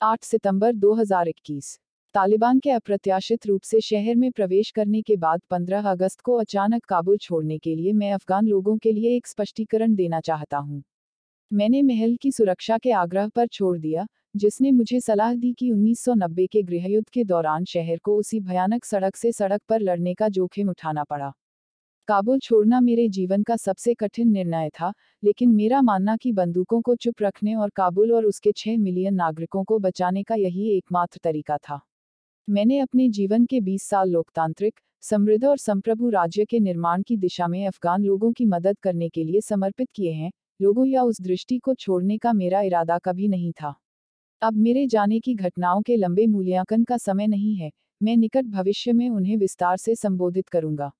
8 सितंबर 2021 तालिबान के अप्रत्याशित रूप से शहर में प्रवेश करने के बाद 15 अगस्त को अचानक काबुल छोड़ने के लिए मैं अफगान लोगों के लिए एक स्पष्टीकरण देना चाहता हूँ। मैंने महल की सुरक्षा के आग्रह पर छोड़ दिया, जिसने मुझे सलाह दी कि 1990 के गृहयुद्ध के दौरान शहर को उसी भयानक सड़क से सड़क पर लड़ने का जोखिम उठाना पड़ा काबुल छोड़ना मेरे जीवन का सबसे कठिन निर्णय था, लेकिन मेरा मानना कि बंदूकों को चुप रखने और काबुल और उसके छह मिलियन नागरिकों को बचाने का यही एकमात्र तरीका था। मैंने अपने जीवन के 20 साल लोकतांत्रिक, समृद्ध और संप्रभु राज्य के निर्माण की दिशा में अफगान लोगों की मदद करने के लिए समर्पित किए हैं, लोगों या उस दृष्टि को छोड़ने का मेरा इरादा कभी नहीं था। अब मेरे जाने की घटनाओं के लंबे मूल्यांकन का समय नहीं है, मैं निकट भविष्य में उन्हें विस्तार से संबोधित करूँगा।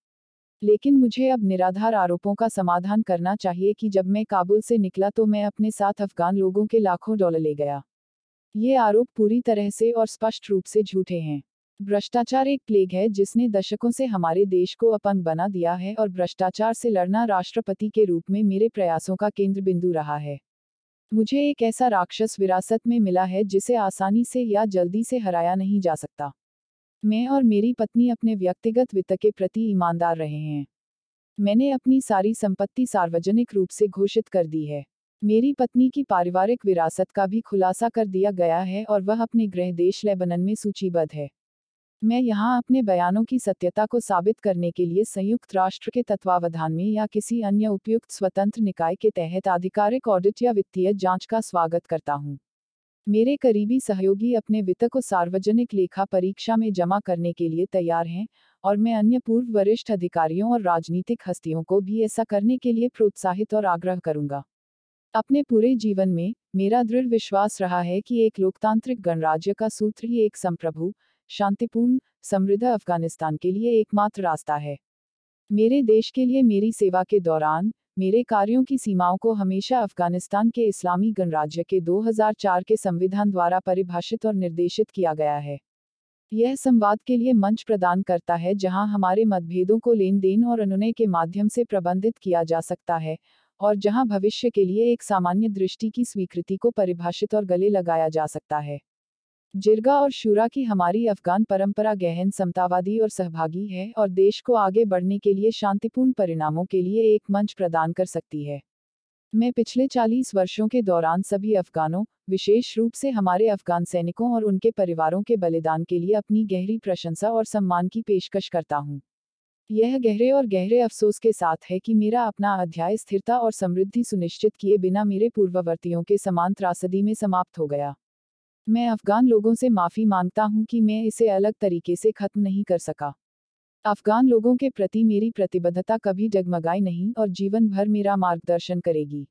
लेकिन मुझे अब निराधार आरोपों का समाधान करना चाहिए कि जब मैं काबुल से निकला तो मैं अपने साथ अफगान लोगों के लाखों डॉलर ले गया। ये आरोप पूरी तरह से और स्पष्ट रूप से झूठे हैं। भ्रष्टाचार एक प्लेग है जिसने दशकों से हमारे देश को अपंग बना दिया है और भ्रष्टाचार से लड़ना राष्ट्रपति के रूप में मेरे प्रयासों का केंद्र बिंदु रहा है। मुझे एक ऐसा राक्षस विरासत में मिला है जिसे आसानी से या जल्दी से हराया नहीं जा सकता। मैं और मेरी पत्नी अपने व्यक्तिगत वित्त के प्रति ईमानदार रहे हैं। मैंने अपनी सारी संपत्ति सार्वजनिक रूप से घोषित कर दी है। मेरी पत्नी की पारिवारिक विरासत का भी खुलासा कर दिया गया है और वह अपने गृह देश लेबनन में सूचीबद्ध है। मैं यहाँ अपने बयानों की सत्यता को साबित करने के लिए संयुक्त राष्ट्र के तत्वावधान में या किसी अन्य उपयुक्त स्वतंत्र निकाय के तहत आधिकारिक ऑडिट या वित्तीय जाँच का स्वागत करता हूँ। मेरे करीबी सहयोगी अपने वित्त को सार्वजनिक लेखा परीक्षा में जमा करने के लिए तैयार हैं और मैं अन्य पूर्व वरिष्ठ अधिकारियों और राजनीतिक हस्तियों को भी ऐसा करने के लिए प्रोत्साहित और आग्रह करूँगा। अपने पूरे जीवन में मेरा दृढ़ विश्वास रहा है कि एक लोकतांत्रिक गणराज्य का सूत्र ही एक संप्रभु, शांतिपूर्ण, समृद्ध अफ़गानिस्तान के लिए एकमात्र रास्ता है। मेरे देश के लिए मेरी सेवा के दौरान मेरे कार्यों की सीमाओं को हमेशा अफ़गानिस्तान के इस्लामी गणराज्य के 2004 के संविधान द्वारा परिभाषित और निर्देशित किया गया है। यह संवाद के लिए मंच प्रदान करता है जहाँ हमारे मतभेदों को लेन देन और अनुनय के माध्यम से प्रबंधित किया जा सकता है, और जहाँ भविष्य के लिए एक सामान्य दृष्टि की स्वीकृति को परिभाषित और गले लगाया जा सकता है। जिरगा और शूरा की हमारी अफगान परंपरा गहन, समतावादी और सहभागी है और देश को आगे बढ़ने के लिए शांतिपूर्ण परिणामों के लिए एक मंच प्रदान कर सकती है। मैं पिछले 40 वर्षों के दौरान सभी अफगानों, विशेष रूप से हमारे अफगान सैनिकों और उनके परिवारों के बलिदान के लिए अपनी गहरी प्रशंसा और सम्मान की पेशकश करता हूँ। यह गहरे और गहरे अफसोस के साथ है कि मेरा अपना अध्याय स्थिरता और समृद्धि सुनिश्चित किए बिना मेरे पूर्ववर्तियों के समान त्रासदी में समाप्त हो गया। मैं अफगान लोगों से माफ़ी माँगता हूँ कि मैं इसे अलग तरीके से खत्म नहीं कर सका। अफगान लोगों के प्रति मेरी प्रतिबद्धता कभी डगमगाई नहीं और जीवन भर मेरा मार्गदर्शन करेगी।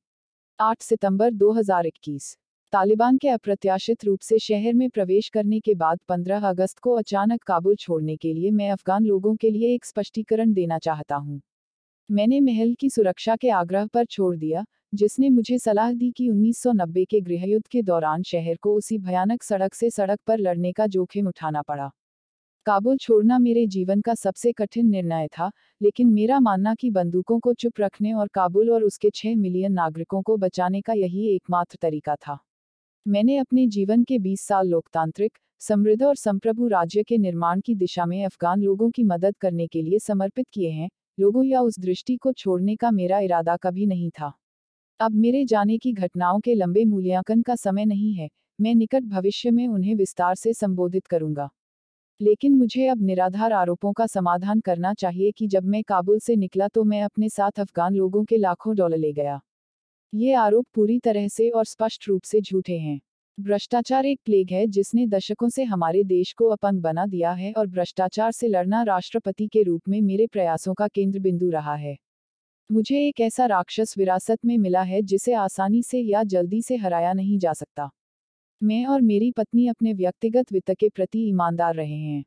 8 सितंबर 2021 तालिबान के अप्रत्याशित रूप से शहर में प्रवेश करने के बाद 15 अगस्त को अचानक काबुल छोड़ने के लिए मैं अफगान लोगों के लिए एक स्पष्टीकरण देना चाहता हूँ। मैंने महल की सुरक्षा के आग्रह पर छोड़ दिया जिसने मुझे सलाह दी कि 1990 के गृहयुद्ध के दौरान शहर को उसी भयानक सड़क से सड़क पर लड़ने का जोखिम उठाना पड़ा। काबुल छोड़ना मेरे जीवन का सबसे कठिन निर्णय था, लेकिन मेरा मानना कि बंदूकों को चुप रखने और काबुल और उसके छह मिलियन नागरिकों को बचाने का यही एकमात्र तरीका था। मैंने अपने जीवन के 20 साल लोकतांत्रिक, समृद्ध और संप्रभु राज्य के निर्माण की दिशा में अफगान लोगों की मदद करने के लिए समर्पित किए हैं, लोगों या उस दृष्टि को छोड़ने का मेरा इरादा कभी नहीं था। अब मेरे जाने की घटनाओं के लंबे मूल्यांकन का समय नहीं है, मैं निकट भविष्य में उन्हें विस्तार से संबोधित करूँगा। लेकिन मुझे अब निराधार आरोपों का समाधान करना चाहिए कि जब मैं काबुल से निकला तो मैं अपने साथ अफगान लोगों के लाखों डॉलर ले गया। ये आरोप पूरी तरह से और स्पष्ट रूप से झूठे हैं। भ्रष्टाचार एक प्लेग है जिसने दशकों से हमारे देश को अपंग बना दिया है और भ्रष्टाचार से लड़ना राष्ट्रपति के रूप में मेरे प्रयासों का केंद्र बिंदु रहा है। मुझे एक ऐसा राक्षस विरासत में मिला है जिसे आसानी से या जल्दी से हराया नहीं जा सकता। मैं और मेरी पत्नी अपने व्यक्तिगत वित्त के प्रति ईमानदार रहे हैं।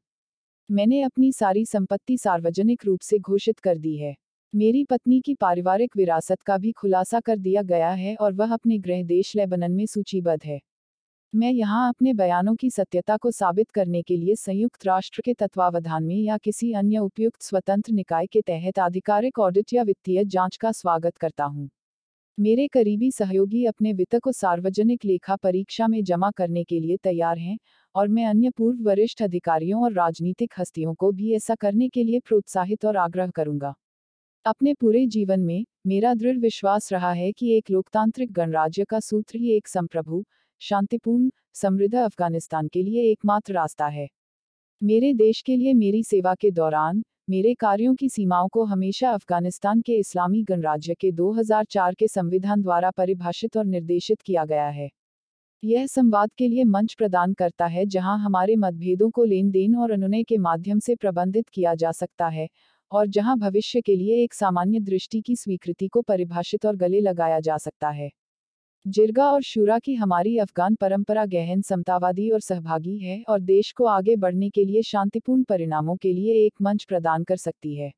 मैंने अपनी सारी संपत्ति सार्वजनिक रूप से घोषित कर दी है। मेरी पत्नी की पारिवारिक विरासत का भी खुलासा कर दिया गया है और वह अपने गृह देश लेबनन में सूचीबद्ध है। मैं यहाँ अपने बयानों की सत्यता को साबित करने के लिए संयुक्त राष्ट्र के तत्वावधान में या किसी अन्य उपयुक्त स्वतंत्र निकाय के तहत आधिकारिक ऑडिट या वित्तीय जाँच का स्वागत करता हूँ। मेरे करीबी सहयोगी अपने वित्त को सार्वजनिक लेखा परीक्षा में जमा करने के लिए तैयार हैं और मैं अन्य पूर्व वरिष्ठ अधिकारियों और राजनीतिक हस्तियों को भी ऐसा करने के लिए प्रोत्साहित और आग्रह करूँगा। अपने पूरे जीवन में मेरा दृढ़ विश्वास रहा है कि एक लोकतांत्रिक गणराज्य का सूत्र ही एक संप्रभु शांतिपूर्ण, समृद्ध अफ़गानिस्तान के लिए एकमात्र रास्ता है। मेरे देश के लिए मेरी सेवा के दौरान, मेरे कार्यों की सीमाओं को हमेशा अफ़गानिस्तान के इस्लामी गणराज्य के 2004 के संविधान द्वारा परिभाषित और निर्देशित किया गया है। यह संवाद के लिए मंच प्रदान करता है जहाँ हमारे मतभेदों को लेन देन और अनुनय के माध्यम से प्रबंधित किया जा सकता है, और जहाँ भविष्य के लिए एक सामान्य दृष्टि की स्वीकृति को परिभाषित और गले लगाया जा सकता है। जिरगा और शूरा की हमारी अफगान परंपरा गहन, समतावादी और सहभागी है और देश को आगे बढ़ने के लिए शांतिपूर्ण परिणामों के लिए एक मंच प्रदान कर सकती है।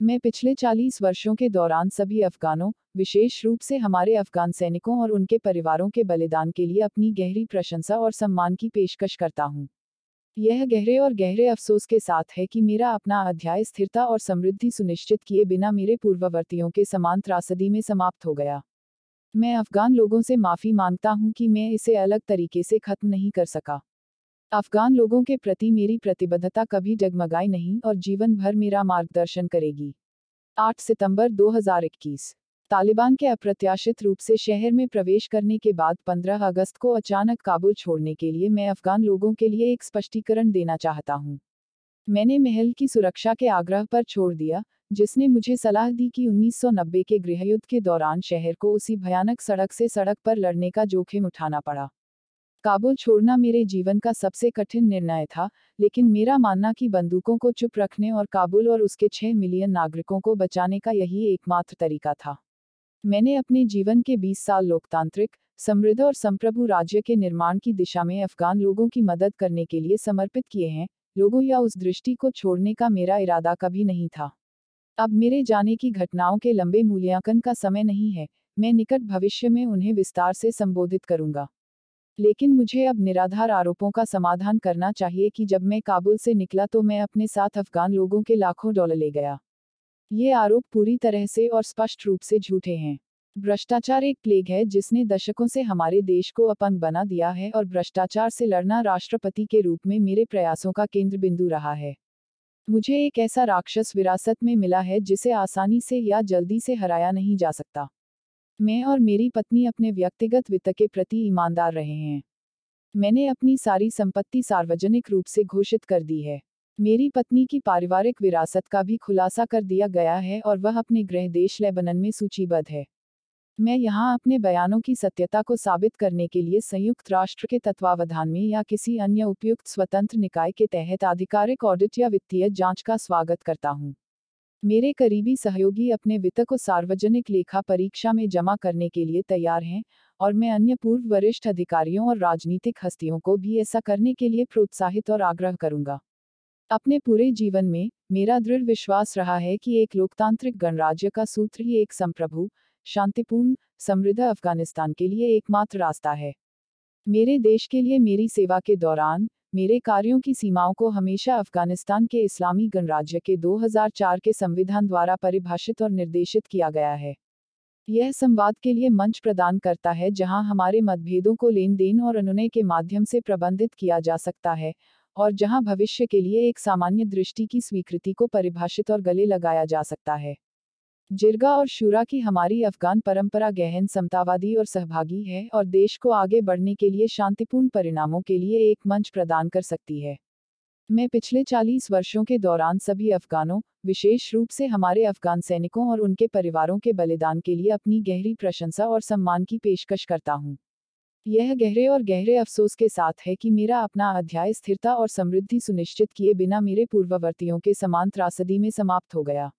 मैं पिछले 40 वर्षों के दौरान सभी अफगानों, विशेष रूप से हमारे अफगान सैनिकों और उनके परिवारों के बलिदान के लिए अपनी गहरी प्रशंसा और सम्मान की पेशकश करता हूँ। यह गहरे और गहरे अफसोस के साथ है कि मेरा अपना अध्याय स्थिरता और समृद्धि सुनिश्चित किए बिना मेरे पूर्ववर्तियों के समान त्रासदी में समाप्त हो गया। मैं अफगान लोगों से माफ़ी माँगता हूँ कि मैं इसे अलग तरीके से खत्म नहीं कर सका। अफगान लोगों के प्रति मेरी प्रतिबद्धता कभी डगमगाई नहीं और जीवन भर मेरा मार्गदर्शन करेगी। 8 सितंबर 2021 तालिबान के अप्रत्याशित रूप से शहर में प्रवेश करने के बाद 15 अगस्त को अचानक काबुल छोड़ने के लिए मैं अफगान लोगों के लिए एक स्पष्टीकरण देना चाहता हूँ। मैंने महल की सुरक्षा के आग्रह पर छोड़ दिया जिसने मुझे सलाह दी कि 1990 के गृहयुद्ध के दौरान शहर को उसी भयानक सड़क से सड़क पर लड़ने का जोखिम उठाना पड़ा। काबुल छोड़ना मेरे जीवन का सबसे कठिन निर्णय था, लेकिन मेरा मानना कि बंदूकों को चुप रखने और काबुल और उसके छह मिलियन नागरिकों को बचाने का यही एकमात्र तरीका था। मैंने अपने जीवन के 20 साल लोकतांत्रिक, समृद्ध और संप्रभु राज्य के निर्माण की दिशा में अफगान लोगों की मदद करने के लिए समर्पित किए हैं, लोगों या उस दृष्टि को छोड़ने का मेरा इरादा कभी नहीं था। अब मेरे जाने की घटनाओं के लंबे मूल्यांकन का समय नहीं है, मैं निकट भविष्य में उन्हें विस्तार से संबोधित करूँगा। लेकिन मुझे अब निराधार आरोपों का समाधान करना चाहिए कि जब मैं काबुल से निकला तो मैं अपने साथ अफगान लोगों के लाखों डॉलर ले गया। ये आरोप पूरी तरह से और स्पष्ट रूप से झूठे हैं। भ्रष्टाचार एक प्लेग है जिसने दशकों से हमारे देश को अपंग बना दिया है और भ्रष्टाचार से लड़ना राष्ट्रपति के रूप में मेरे प्रयासों का केंद्र बिंदु रहा है। मुझे एक ऐसा राक्षस विरासत में मिला है जिसे आसानी से या जल्दी से हराया नहीं जा सकता। मैं और मेरी पत्नी अपने व्यक्तिगत वित्त के प्रति ईमानदार रहे हैं। मैंने अपनी सारी संपत्ति सार्वजनिक रूप से घोषित कर दी है। मेरी पत्नी की पारिवारिक विरासत का भी खुलासा कर दिया गया है और वह अपने गृह देश लेबनन में सूचीबद्ध है। मैं यहाँ अपने बयानों की सत्यता को साबित करने के लिए संयुक्त राष्ट्र के तत्वावधान में या किसी अन्य उपयुक्त स्वतंत्र निकाय के तहत आधिकारिक ऑडिट या वित्तीय जाँच का स्वागत करता हूँ। मेरे करीबी सहयोगी अपने वित्त को सार्वजनिक लेखा परीक्षा में जमा करने के लिए तैयार हैं और मैं अन्य पूर्व वरिष्ठ अधिकारियों और राजनीतिक हस्तियों को भी ऐसा करने के लिए प्रोत्साहित और आग्रह करूँगा। अपने पूरे जीवन में मेरा दृढ़ विश्वास रहा है कि एक लोकतांत्रिक गणराज्य का सूत्र ही एक संप्रभु शांतिपूर्ण, समृद्ध अफ़गानिस्तान के लिए एकमात्र रास्ता है। मेरे देश के लिए मेरी सेवा के दौरान, मेरे कार्यों की सीमाओं को हमेशा अफ़गानिस्तान के इस्लामी गणराज्य के 2004 के संविधान द्वारा परिभाषित और निर्देशित किया गया है। यह संवाद के लिए मंच प्रदान करता है जहाँ हमारे मतभेदों को लेन देन और अनुनय के माध्यम से प्रबंधित किया जा सकता है, और जहाँ भविष्य के लिए एक सामान्य दृष्टि की स्वीकृति को परिभाषित और गले लगाया जा सकता है। जिरगा और शूरा की हमारी अफगान परंपरा गहन, समतावादी और सहभागी है और देश को आगे बढ़ने के लिए शांतिपूर्ण परिणामों के लिए एक मंच प्रदान कर सकती है। मैं पिछले 40 वर्षों के दौरान सभी अफगानों, विशेष रूप से हमारे अफगान सैनिकों और उनके परिवारों के बलिदान के लिए अपनी गहरी प्रशंसा और सम्मान की पेशकश करता हूँ। यह गहरे और गहरे अफसोस के साथ है कि मेरा अपना अध्याय स्थिरता और समृद्धि सुनिश्चित किए बिना मेरे पूर्ववर्तियों के समान त्रासदी में समाप्त हो गया।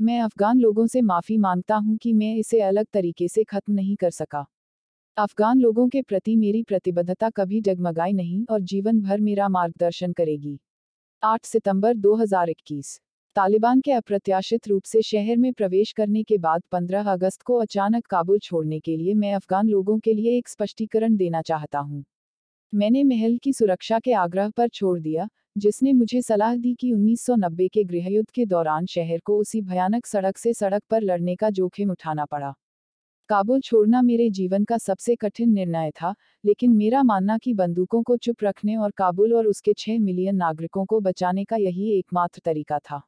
मैं अफगान लोगों से माफ़ी माँगता हूँ कि मैं इसे अलग तरीके से खत्म नहीं कर सका। अफगान लोगों के प्रति मेरी प्रतिबद्धता कभी डगमगाई नहीं और जीवन भर मेरा मार्गदर्शन करेगी। 8 सितंबर 2021 तालिबान के अप्रत्याशित रूप से शहर में प्रवेश करने के बाद 15 अगस्त को अचानक काबुल छोड़ने के लिए मैं अफगान लोगों के लिए एक स्पष्टीकरण देना चाहता हूँ। मैंने महल की सुरक्षा के आग्रह पर छोड़ दिया जिसने मुझे सलाह दी कि 1990 के गृहयुद्ध के दौरान शहर को उसी भयानक सड़क से सड़क पर लड़ने का जोखिम उठाना पड़ा। काबुल छोड़ना मेरे जीवन का सबसे कठिन निर्णय था, लेकिन मेरा मानना कि बंदूकों को चुप रखने और काबुल और उसके छह मिलियन नागरिकों को बचाने का यही एकमात्र तरीका था।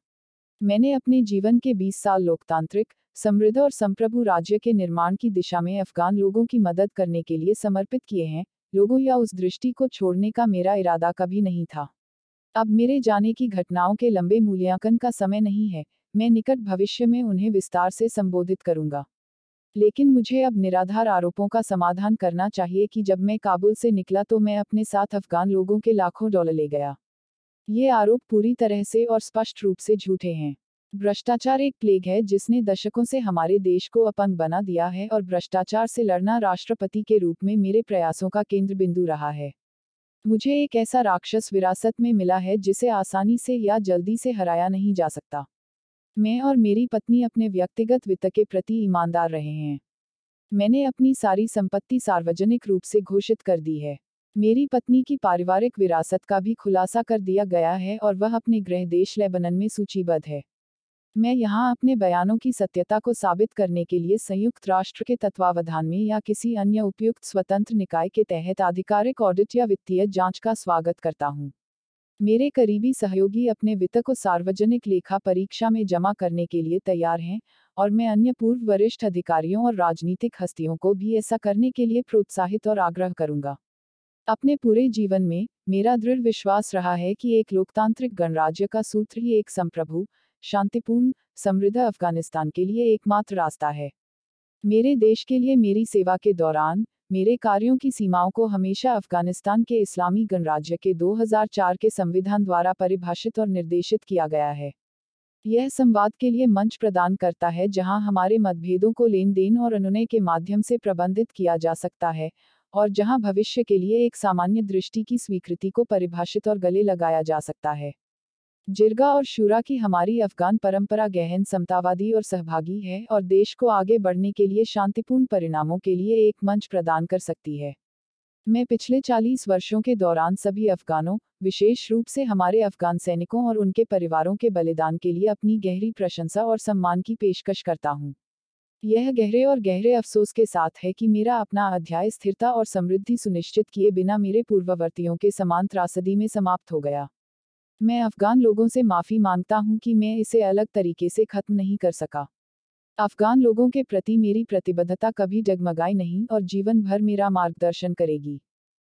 मैंने अपने जीवन के 20 साल लोकतांत्रिक, समृद्ध और संप्रभु राज्य के निर्माण की दिशा में अफगान लोगों की मदद करने के लिए समर्पित किए हैं, लोगों या उस दृष्टि को छोड़ने का मेरा इरादा कभी नहीं था। अब मेरे जाने की घटनाओं के लंबे मूल्यांकन का समय नहीं है, मैं निकट भविष्य में उन्हें विस्तार से संबोधित करूँगा। लेकिन मुझे अब निराधार आरोपों का समाधान करना चाहिए कि जब मैं काबुल से निकला तो मैं अपने साथ अफगान लोगों के लाखों डॉलर ले गया। ये आरोप पूरी तरह से और स्पष्ट रूप से झूठे हैं। भ्रष्टाचार एक प्लेग है जिसने दशकों से हमारे देश को अपंग बना दिया है और भ्रष्टाचार से लड़ना राष्ट्रपति के रूप में मेरे प्रयासों का केंद्र बिंदु रहा है। मुझे एक ऐसा राक्षस विरासत में मिला है जिसे आसानी से या जल्दी से हराया नहीं जा सकता। मैं और मेरी पत्नी अपने व्यक्तिगत वित्त के प्रति ईमानदार रहे हैं। मैंने अपनी सारी संपत्ति सार्वजनिक रूप से घोषित कर दी है। मेरी पत्नी की पारिवारिक विरासत का भी खुलासा कर दिया गया है और वह अपने गृह देश लेबनन में सूचीबद्ध है। मैं यहाँ अपने बयानों की सत्यता को साबित करने के लिए संयुक्त राष्ट्र के तत्वावधान में या किसी अन्य उपयुक्त स्वतंत्र निकाय के तहत आधिकारिक ऑडिट या वित्तीय जाँच का स्वागत करता हूँ। मेरे करीबी सहयोगी अपने वित्त को सार्वजनिक लेखा परीक्षा में जमा करने के लिए तैयार हैं और मैं अन्य पूर्व वरिष्ठ अधिकारियों और राजनीतिक हस्तियों को भी ऐसा करने के लिए प्रोत्साहित और आग्रह करूँगा। अपने पूरे जीवन में मेरा दृढ़ विश्वास रहा है कि एक लोकतांत्रिक गणराज्य का सूत्र ही एक संप्रभु शांतिपूर्ण, समृद्ध अफ़गानिस्तान के लिए एकमात्र रास्ता है। मेरे देश के लिए मेरी सेवा के दौरान, मेरे कार्यों की सीमाओं को हमेशा अफ़गानिस्तान के इस्लामी गणराज्य के 2004 के संविधान द्वारा परिभाषित और निर्देशित किया गया है। यह संवाद के लिए मंच प्रदान करता है जहाँ हमारे मतभेदों को लेन देन और अनुनय के माध्यम से प्रबंधित किया जा सकता है, और जहाँ भविष्य के लिए एक सामान्य दृष्टि की स्वीकृति को परिभाषित और गले लगाया जा सकता है। जिरगा और शूरा की हमारी अफगान परंपरा गहन, समतावादी और सहभागी है और देश को आगे बढ़ने के लिए शांतिपूर्ण परिणामों के लिए एक मंच प्रदान कर सकती है। मैं पिछले 40 वर्षों के दौरान सभी अफगानों, विशेष रूप से हमारे अफगान सैनिकों और उनके परिवारों के बलिदान के लिए अपनी गहरी प्रशंसा और सम्मान की पेशकश करता हूँ। यह गहरे और गहरे अफसोस के साथ है कि मेरा अपना अध्याय स्थिरता और समृद्धि सुनिश्चित किए बिना मेरे पूर्ववर्तियों के समान त्रासदी में समाप्त हो गया। मैं अफगान लोगों से माफ़ी माँगता हूँ कि मैं इसे अलग तरीके से खत्म नहीं कर सका। अफगान लोगों के प्रति मेरी प्रतिबद्धता कभी जगमगाई नहीं और जीवन भर मेरा मार्गदर्शन करेगी।